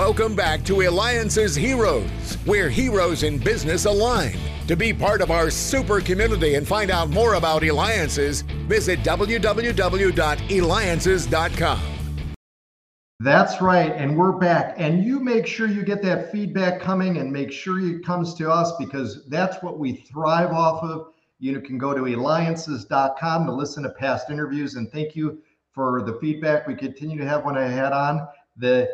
Welcome back to Eliances Heroes, where heroes in business align. To be part of our super community and find out more about Eliances, visit www.eliances.com. That's right. And we're back. And you make sure you get that feedback coming and make sure it comes to us because that's what we thrive off of. You can go to eliances.com to listen to past interviews. And thank you for the feedback we continue to have when I had on the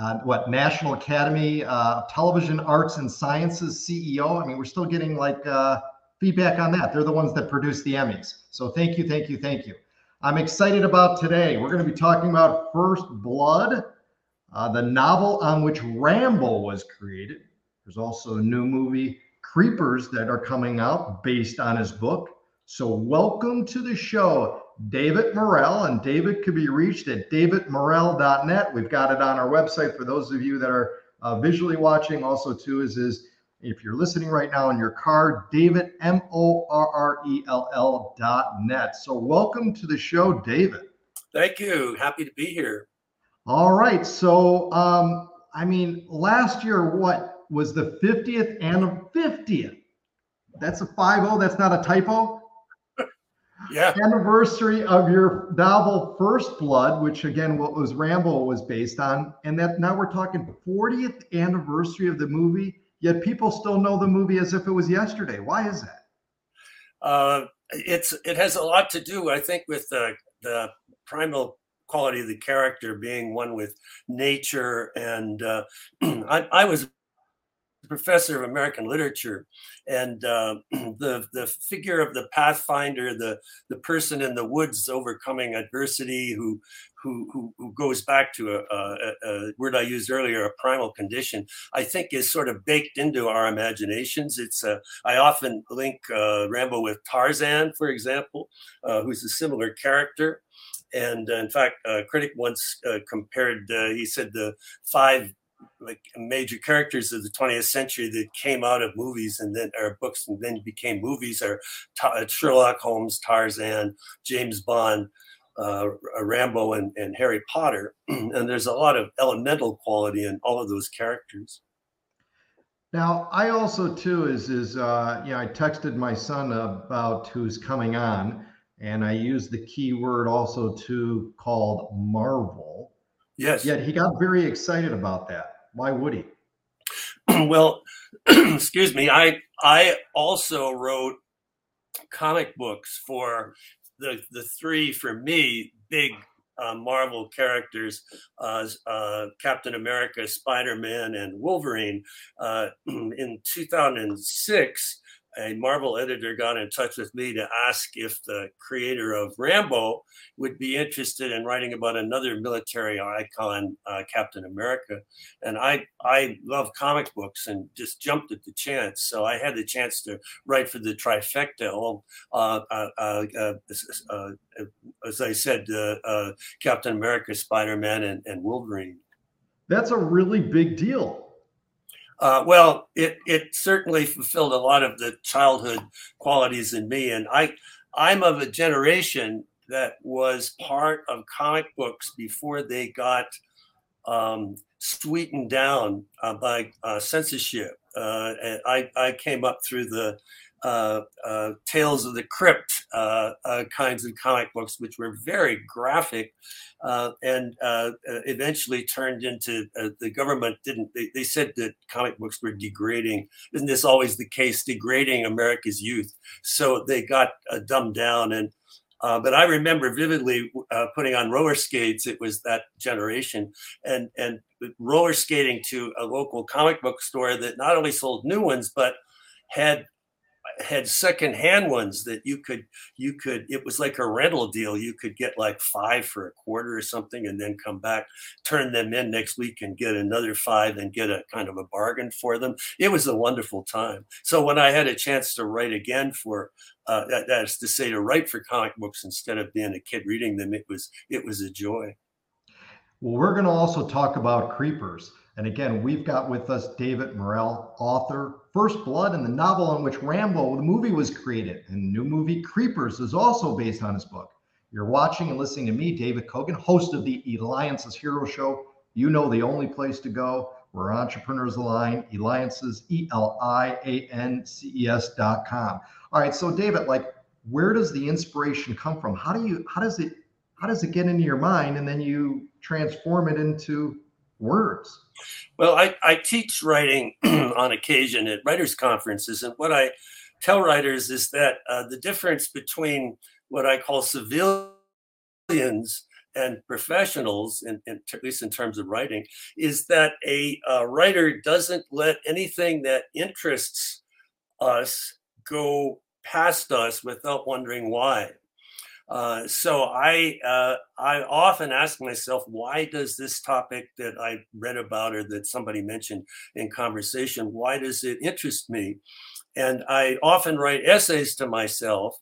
uh, what National Academy uh, Television Arts and Sciences CEO. I mean, we're still getting like uh, feedback on that. They're the ones that produce the Emmys. So thank you, thank you, thank you. I'm excited about today. We're going to be talking about First Blood, uh, the novel on which Rambo was created. There's also a new movie, Creepers, that are coming out based on his book. So welcome to the show, David Morrell, and David could be reached at davidmorrell.net. We've got it on our website for those of you that are uh, visually watching. Also, too, is is if you're listening right now in your car, David M O R R E L L dot net. So, welcome to the show, David. Thank you. Happy to be here. All right. So, um, I mean, last year, what was the 50th and 50th? That's a 5 0. That's not a typo yeah. anniversary of your novel First Blood, which again, what was Rambo was based on, and that now we're talking 40th anniversary of the movie. Yet people still know the movie as if it was yesterday. Why is that? Uh, it's it has a lot to do, I think, with the the primal quality of the character being one with nature, and uh, I, I was professor of American literature, and uh, the the figure of the pathfinder, the the person in the woods overcoming adversity, who who who, who goes back to a, a, a, word I used earlier, a primal condition, I think is sort of baked into our imaginations. It's uh, I often link uh, Rambo with Tarzan, for example, uh, who's a similar character. And uh, in fact, a critic once uh, compared, he said the five like major characters of the 20th century that came out of movies and then or books and then became movies are uh, Sherlock Holmes, Tarzan, James Bond, uh, Rambo, and, and Harry Potter. and there's a lot of elemental quality in all of those characters. Now, I also too is is uh, you know I texted my son about who's coming on, and I used the keyword also too called Marvel. Yes. Yet he got very excited about that. Why would he? well, excuse me. I I also wrote comic books for the the three for me big uh, Marvel characters, uh, uh, Captain America, Spider Man, and Wolverine. Uh, in 2006, a Marvel editor got in touch with me to ask if the creator of Rambo would be interested in writing about another military icon, uh, Captain America. And I I love comic books and just jumped at the chance. So I had the chance to write for the trifecta. Uh, uh, uh, uh, uh as I said, Captain America, Spider Man, and, and Wolverine. That's a really big deal. Uh, well, it it certainly fulfilled a lot of the childhood qualities in me, and I I'm of a generation that was part of comic books before they got um, sweetened down uh, by uh, censorship. Uh, I I came up through the uh, uh, Tales of the Crypt uh, uh, kinds of comic books, which were very graphic, uh, and uh, eventually turned into the government didn't. They, they, said that comic books were degrading. Isn't this always the case? Degrading America's youth. So they got dumbed down and. but I remember vividly putting on roller skates. It was that generation, and and roller skating to a local comic book store that not only sold new ones but had had secondhand ones that you could you could it was like a rental deal. You could get like five for a quarter or something and then come back turn them in next week and get another five and get a kind of a bargain for them. It was a wonderful time. So when i had a chance to write again for uh, that, that is to say to write for comic books instead of being a kid reading them it was it was a joy. Well we're going to also talk about creepers and again, we've got with us David Morrell, author, First Blood, and the novel on which Rambo, the movie, was created. And new movie, Creepers, is also based on his book. You're watching and listening to me, David Kogan, host of the Eliances Hero Show. you know the only place to go. We're Entrepreneurs Align, Eliances, E L I A N C E S dot com. All right. So, David, like, where does the inspiration come from? How do you, how does it, how does it get into your mind and then you transform it into words? Well, I, I teach writing on occasion at writers' conferences. And what I tell writers is that uh, the difference between what I call civilians and professionals, in, in, at least in terms of writing, is that a uh, writer doesn't let anything that interests us go past us without wondering why. Uh, so I uh, I often ask myself, why does this topic that I read about or that somebody mentioned in conversation, why does it interest me? And I often write essays to myself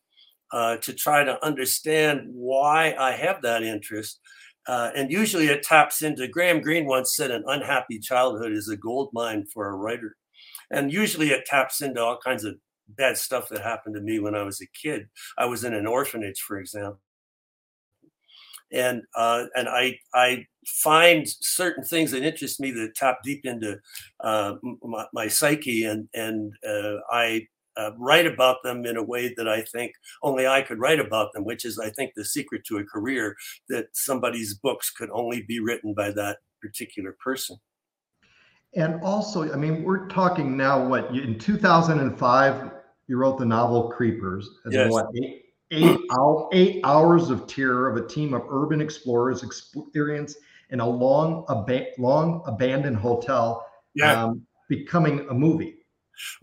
uh, to try to understand why I have that interest. Uh, and usually it taps into Graham Greene once said an unhappy childhood is a gold mine for a writer. And usually it taps into all kinds of bad stuff that happened to me when I was a kid. I was in an orphanage, for example. And uh, and I I find certain things that interest me that tap deep into uh, my, my, psyche, and and uh, I uh, write about them in a way that I think only I could write about them, which is, I think, the secret to a career that somebody's books could only be written by that particular person. And also, I mean, we're talking now, what, in 2005, you wrote the novel Creepers. And yes. what, eight, eight, hour, eight hours of terror of a team of urban explorers experience in a long, ab- long abandoned hotel yeah. um, becoming a movie.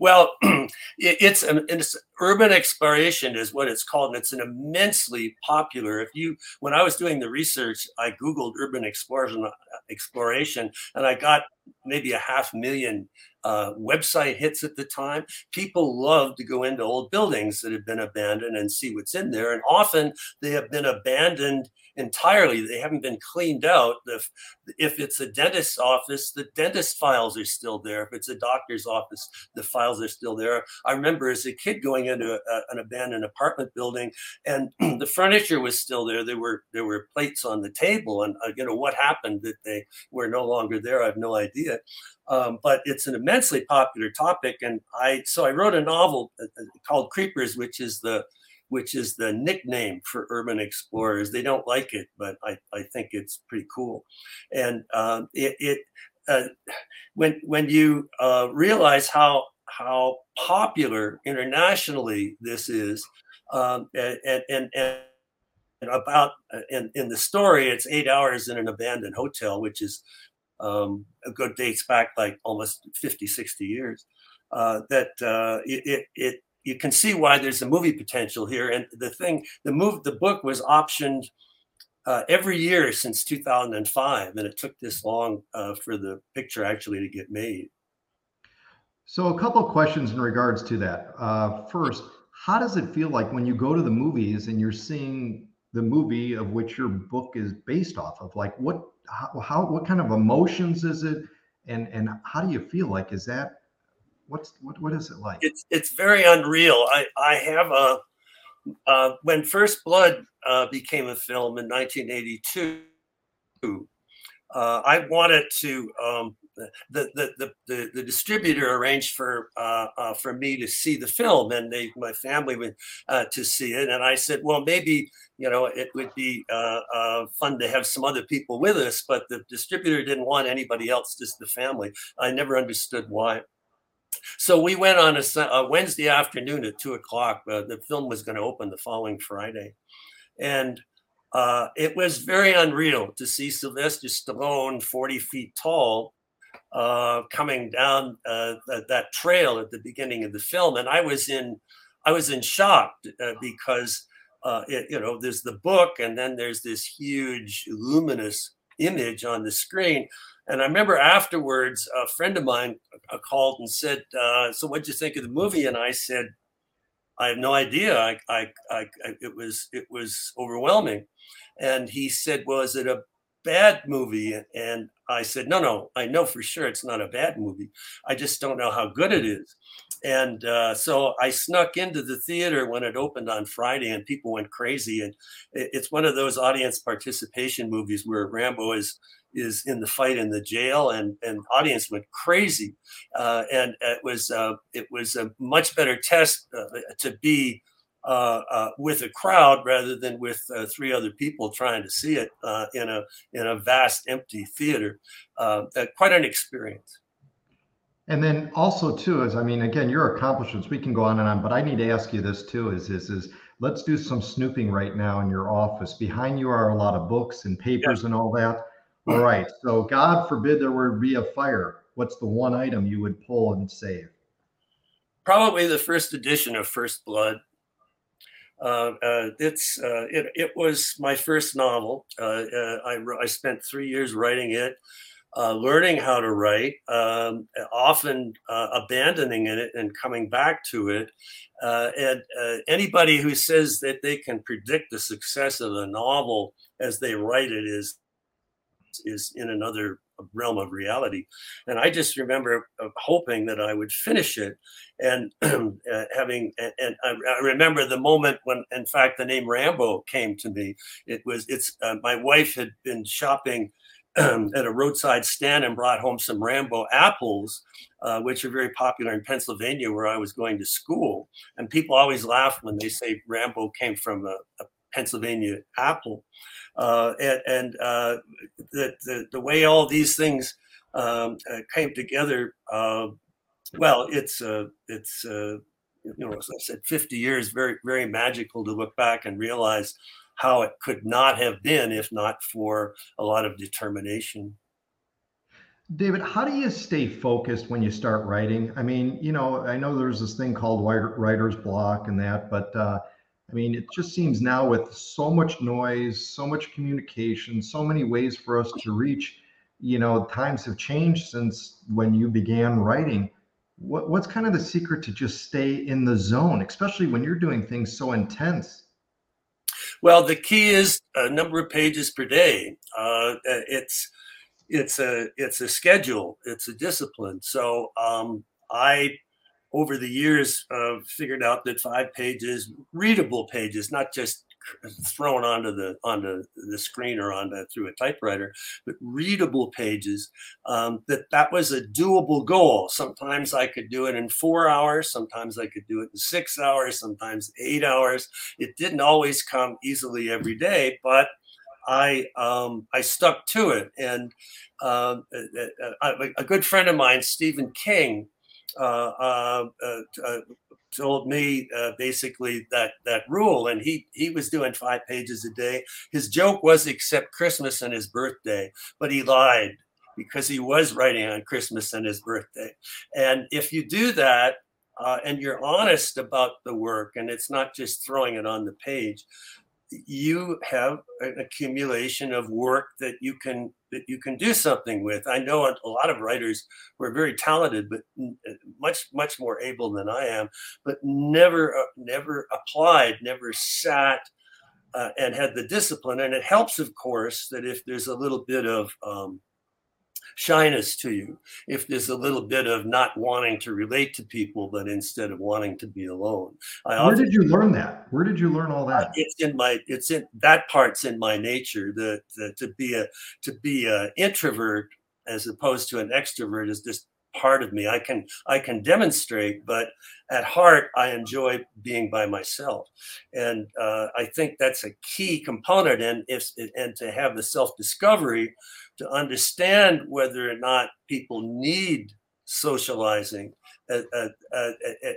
Well, it's an it's urban exploration is what it's called, and it's an immensely popular. If you, when I was doing the research, I googled urban exploration, exploration, and I got maybe a half million uh, website hits at the time. People love to go into old buildings that have been abandoned and see what's in there, and often they have been abandoned entirely. They haven't been cleaned out. If, if it's a dentist's office, the dentist files are still there. If it's a doctor's office, the files are still there. I remember as a kid going into a, an abandoned apartment building, and the furniture was still there. There were there were plates on the table, and uh, you know what happened that they were no longer there. I have no idea. Um, but it's an immensely popular topic, and I so I wrote a novel uh, uh, called Creepers, which is the which is the nickname for urban explorers. They don't like it, but I, I think it's pretty cool. And um, it, it uh, when when you uh, realize how how popular internationally this is, um, and, and, and about uh, in, in the story, it's eight hours in an abandoned hotel, which is um, a good dates back like almost 50, 60 years. Uh, that uh, it, it you can see why there's a movie potential here. And the thing, the move, the book was optioned uh, every year since 2005, and it took this long uh, for the picture actually to get made. So, a couple of questions in regards to that. Uh, first, how does it feel like when you go to the movies and you're seeing the movie of which your book is based off of? Like, what, how, how what kind of emotions is it, and and how do you feel? Like, is that what's what what is it like? It's it's very unreal. I I have a uh, when First Blood uh, became a film in 1982. Uh, I wanted to um, the, the, the the the distributor arranged for uh, uh, for me to see the film, and they my family went uh, to see it, and I said, well, maybe you know it would be fun to have some other people with us, but the distributor didn't want anybody else, just the family. I never understood why. So we went on a, a Wednesday afternoon at two o'clock. Uh, the film was going to open the following Friday, and uh, it was very unreal to see Sylvester Stallone, forty feet tall, uh, coming down uh, that, that, trail at the beginning of the film, and I was in, I was in shock uh, because uh, it, you know there's the book, and then there's this huge luminous image on the screen. And I remember afterwards, a friend of mine uh, called and said, uh, "So, what'd you think of the movie?" And I said, "I have no idea. I, I, I, it was, it was overwhelming." And he said, "Well, is it a bad movie?" And I said, "No, no. I know for sure it's not a bad movie. I just don't know how good it is." And uh, so I snuck into the theater when it opened on Friday, and people went crazy. And it's one of those audience participation movies where Rambo is is in the fight in the jail, and and audience went crazy, uh, and it was uh, it was a much better test uh, to be. Uh, uh, with a crowd rather than with uh, three other people trying to see it in a in a vast empty theater. quite an experience. And then also too is I mean again your accomplishments we can go on and on but I need to ask you this too is is is let's do some snooping right now in your office. Behind you are a lot of books and papers yeah. and all that. All right. So God forbid there would be a fire. What's the one item you would pull and save? Probably the first edition of First Blood. Uh, uh, it's uh, it, it was my first novel. Uh, uh, I, I spent three years writing it uh, learning how to write, um, often abandoning it and coming back to it. And anybody who says that they can predict the success of a novel as they write it is is in another realm of reality. And I just remember uh, hoping that I would finish it, and uh, having and, I, I, remember the moment when, in fact, the name Rambo came to me. It was it's my wife had been shopping at a roadside stand and brought home some Rambo apples, uh, which are very popular in Pennsylvania, where I was going to school. And people always laugh when they say Rambo came from a, a Pennsylvania apple. Uh, and, and uh, the, the, the way all these things um, uh, came together, uh, well, it's uh, it's you know, as I said, 50 years, very very magical to look back and realize how it could not have been if not for a lot of determination. David, how do you stay focused when you start writing? I mean, you know, I know there's this thing called writer's block and that, but uh, I mean, it just seems now with so much noise, so much communication, so many ways for us to reach, you know, times have changed since when you began writing. What, what's kind of the secret to just stay in the zone, especially when you're doing things so intense? Well, the key is a number of pages per day. Uh, it's it's a it's a schedule. It's a discipline. So um, I, over the years, uh, figured out that five pages, readable pages, not just thrown onto the onto the screen or onto through a typewriter, but readable pages. Um, that that was a doable goal. Sometimes I could do it in four hours. Sometimes I could do it in six hours. Sometimes eight hours. It didn't always come easily every day, but I um, I stuck to it. And um, a, a, a, good friend of mine, Stephen King, told me uh, basically that that rule, and he he was doing five pages a day. His joke was except Christmas and his birthday, but he lied because he was writing on Christmas and his birthday. And if you do that, uh, and you're honest about the work, and it's not just throwing it on the page, you have an accumulation of work that you can that you can do something with. I know a lot of writers were very talented, but uh, much much more able than I am, but never uh, never applied, never sat uh, and had the discipline. And it helps, of course, that if there's a little bit of um, shyness to you, if there's a little bit of not wanting to relate to people, but instead of wanting to be alone. I Where did you learn that? Where did you learn all that? It's in my, it's in that part's in my nature. The to be a to be a introvert as opposed to an extrovert is just part of me. I can I can demonstrate, but at heart, I enjoy being by myself, and uh, I think that's a key component. And if and to have the self discovery to understand whether or not people need socializing uh, uh, uh,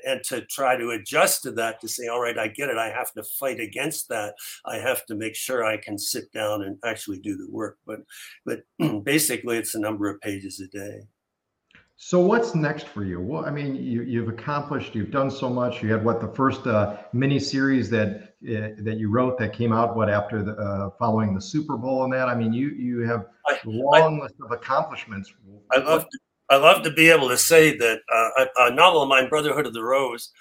and to try to adjust to that to say all right i get it i have to fight against that i have to make sure i can sit down and actually do the work but but basically it's a number of pages a day so what's next for you? Well, I mean, you, you've accomplished, you've done so much. You had what the first uh, mini series that uh, that you wrote that came out what after the uh, following the Super Bowl and that. I mean, you you have a long I, list of accomplishments. I love to, I love to be able to say that uh, a, a novel of mine, Brotherhood of the Rose,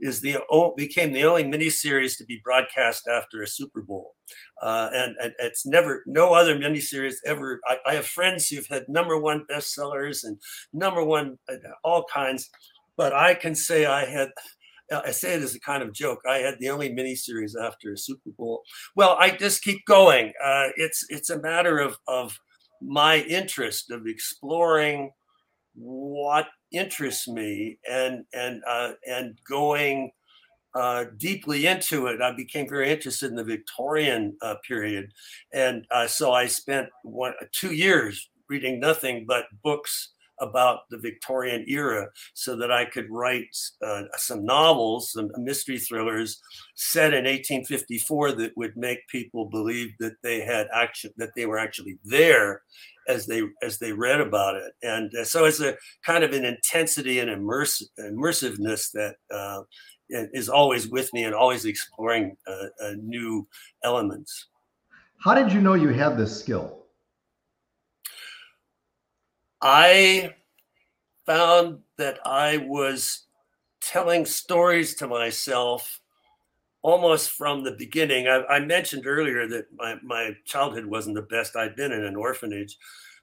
is the became the only miniseries to be broadcast after a Super Bowl, uh, and, and, it's never no other miniseries ever. I, I, have friends who've had number one bestsellers and number one uh, all kinds, but I can say I had. I say it as a kind of joke. I had the only miniseries after Super Bowl. Well, I just keep going. Uh, it's it's a matter of of my interest of exploring what interests me and and uh, and going uh, deeply into it. I became very interested in the Victorian uh, period, and uh, so I spent one two years reading nothing but books about the Victorian era so that I could write uh, some novels, some mystery thrillers set in 1854 that would make people believe that they had action, that they were actually there as they as they read about it. And uh, so it's a kind of an intensity and immersive, immersiveness that uh, is always with me and always exploring uh, uh, new elements. How did you know you had this skill? I found that I was telling stories to myself almost from the beginning. I, I, mentioned earlier that my, my childhood wasn't the best. I'd been in an orphanage.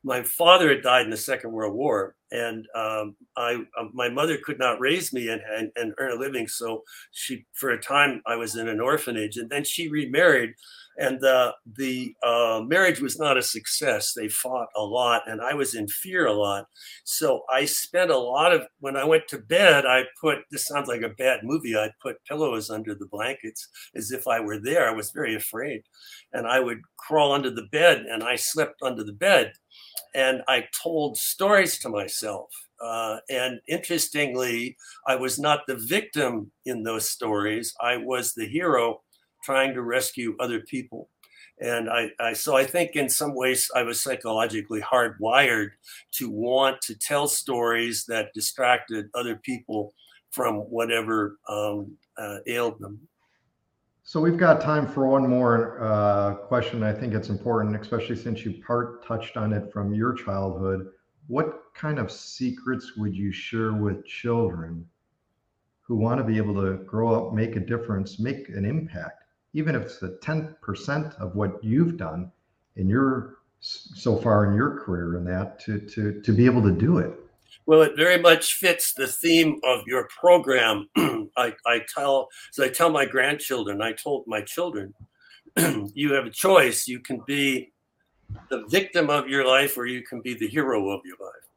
My father had died in the Second World War, and um, I, uh, my mother could not raise me and, and, and earn a living. So she, for a time, I was in an orphanage, and then she remarried and the the uh, marriage was not a success. They fought a lot, and I was in fear a lot. So I spent a lot of when I went to bed. I put this sounds like a bad movie. I put pillows under the blankets as if I were there. I was very afraid, and I would crawl under the bed, and I slept under the bed, and I told stories to myself. Uh, and interestingly, I was not the victim in those stories. I was the hero trying to rescue other people. And I, I, so I think in some ways I was psychologically hardwired to want to tell stories that distracted other people from whatever um, uh, ailed them. So we've got time for one more uh, question. I think it's important, especially since you part touched on it from your childhood. What kind of secrets would you share with children who want to be able to grow up, make a difference, make an impact? Even if it's the 10% of what you've done in your so far in your career in that to to to be able to do it. Well it very much fits the theme of your program. I i tell as i tell my grandchildren i told my children you have a choice. You can be the victim of your life or you can be the hero of your life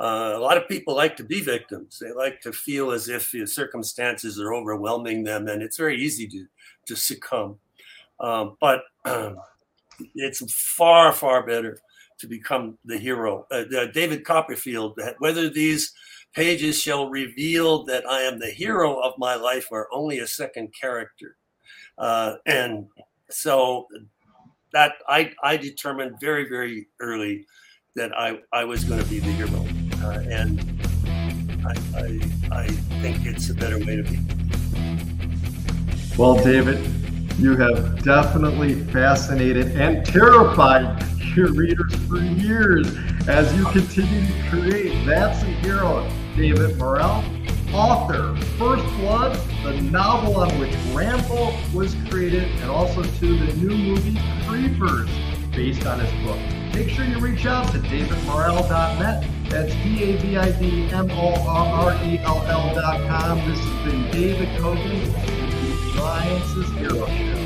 uh, a lot of people like to be victims they like to feel as if the circumstances are overwhelming them and it's very easy to to succumb. Um, but um, it's far, far better to become the hero. Uh, uh, David Copperfield, whether these pages shall reveal that I am the hero of my life or only a second character. Uh, and so that I, I determined very, very early that I, I was going to be the hero. Uh, and I, I, I think it's a better way to be. Well, David, you have definitely fascinated and terrified your readers for years as you continue to create. That's a hero, David Morrell, author, First Blood, the novel on which Rambo was created, and also to the new movie Creepers, based on his book. Make sure you reach out to davidmorrell.net. That's D-A-V-I-D-M-O-R-R-E-L-L.com. This has been David Kogan Eliances Hero Show.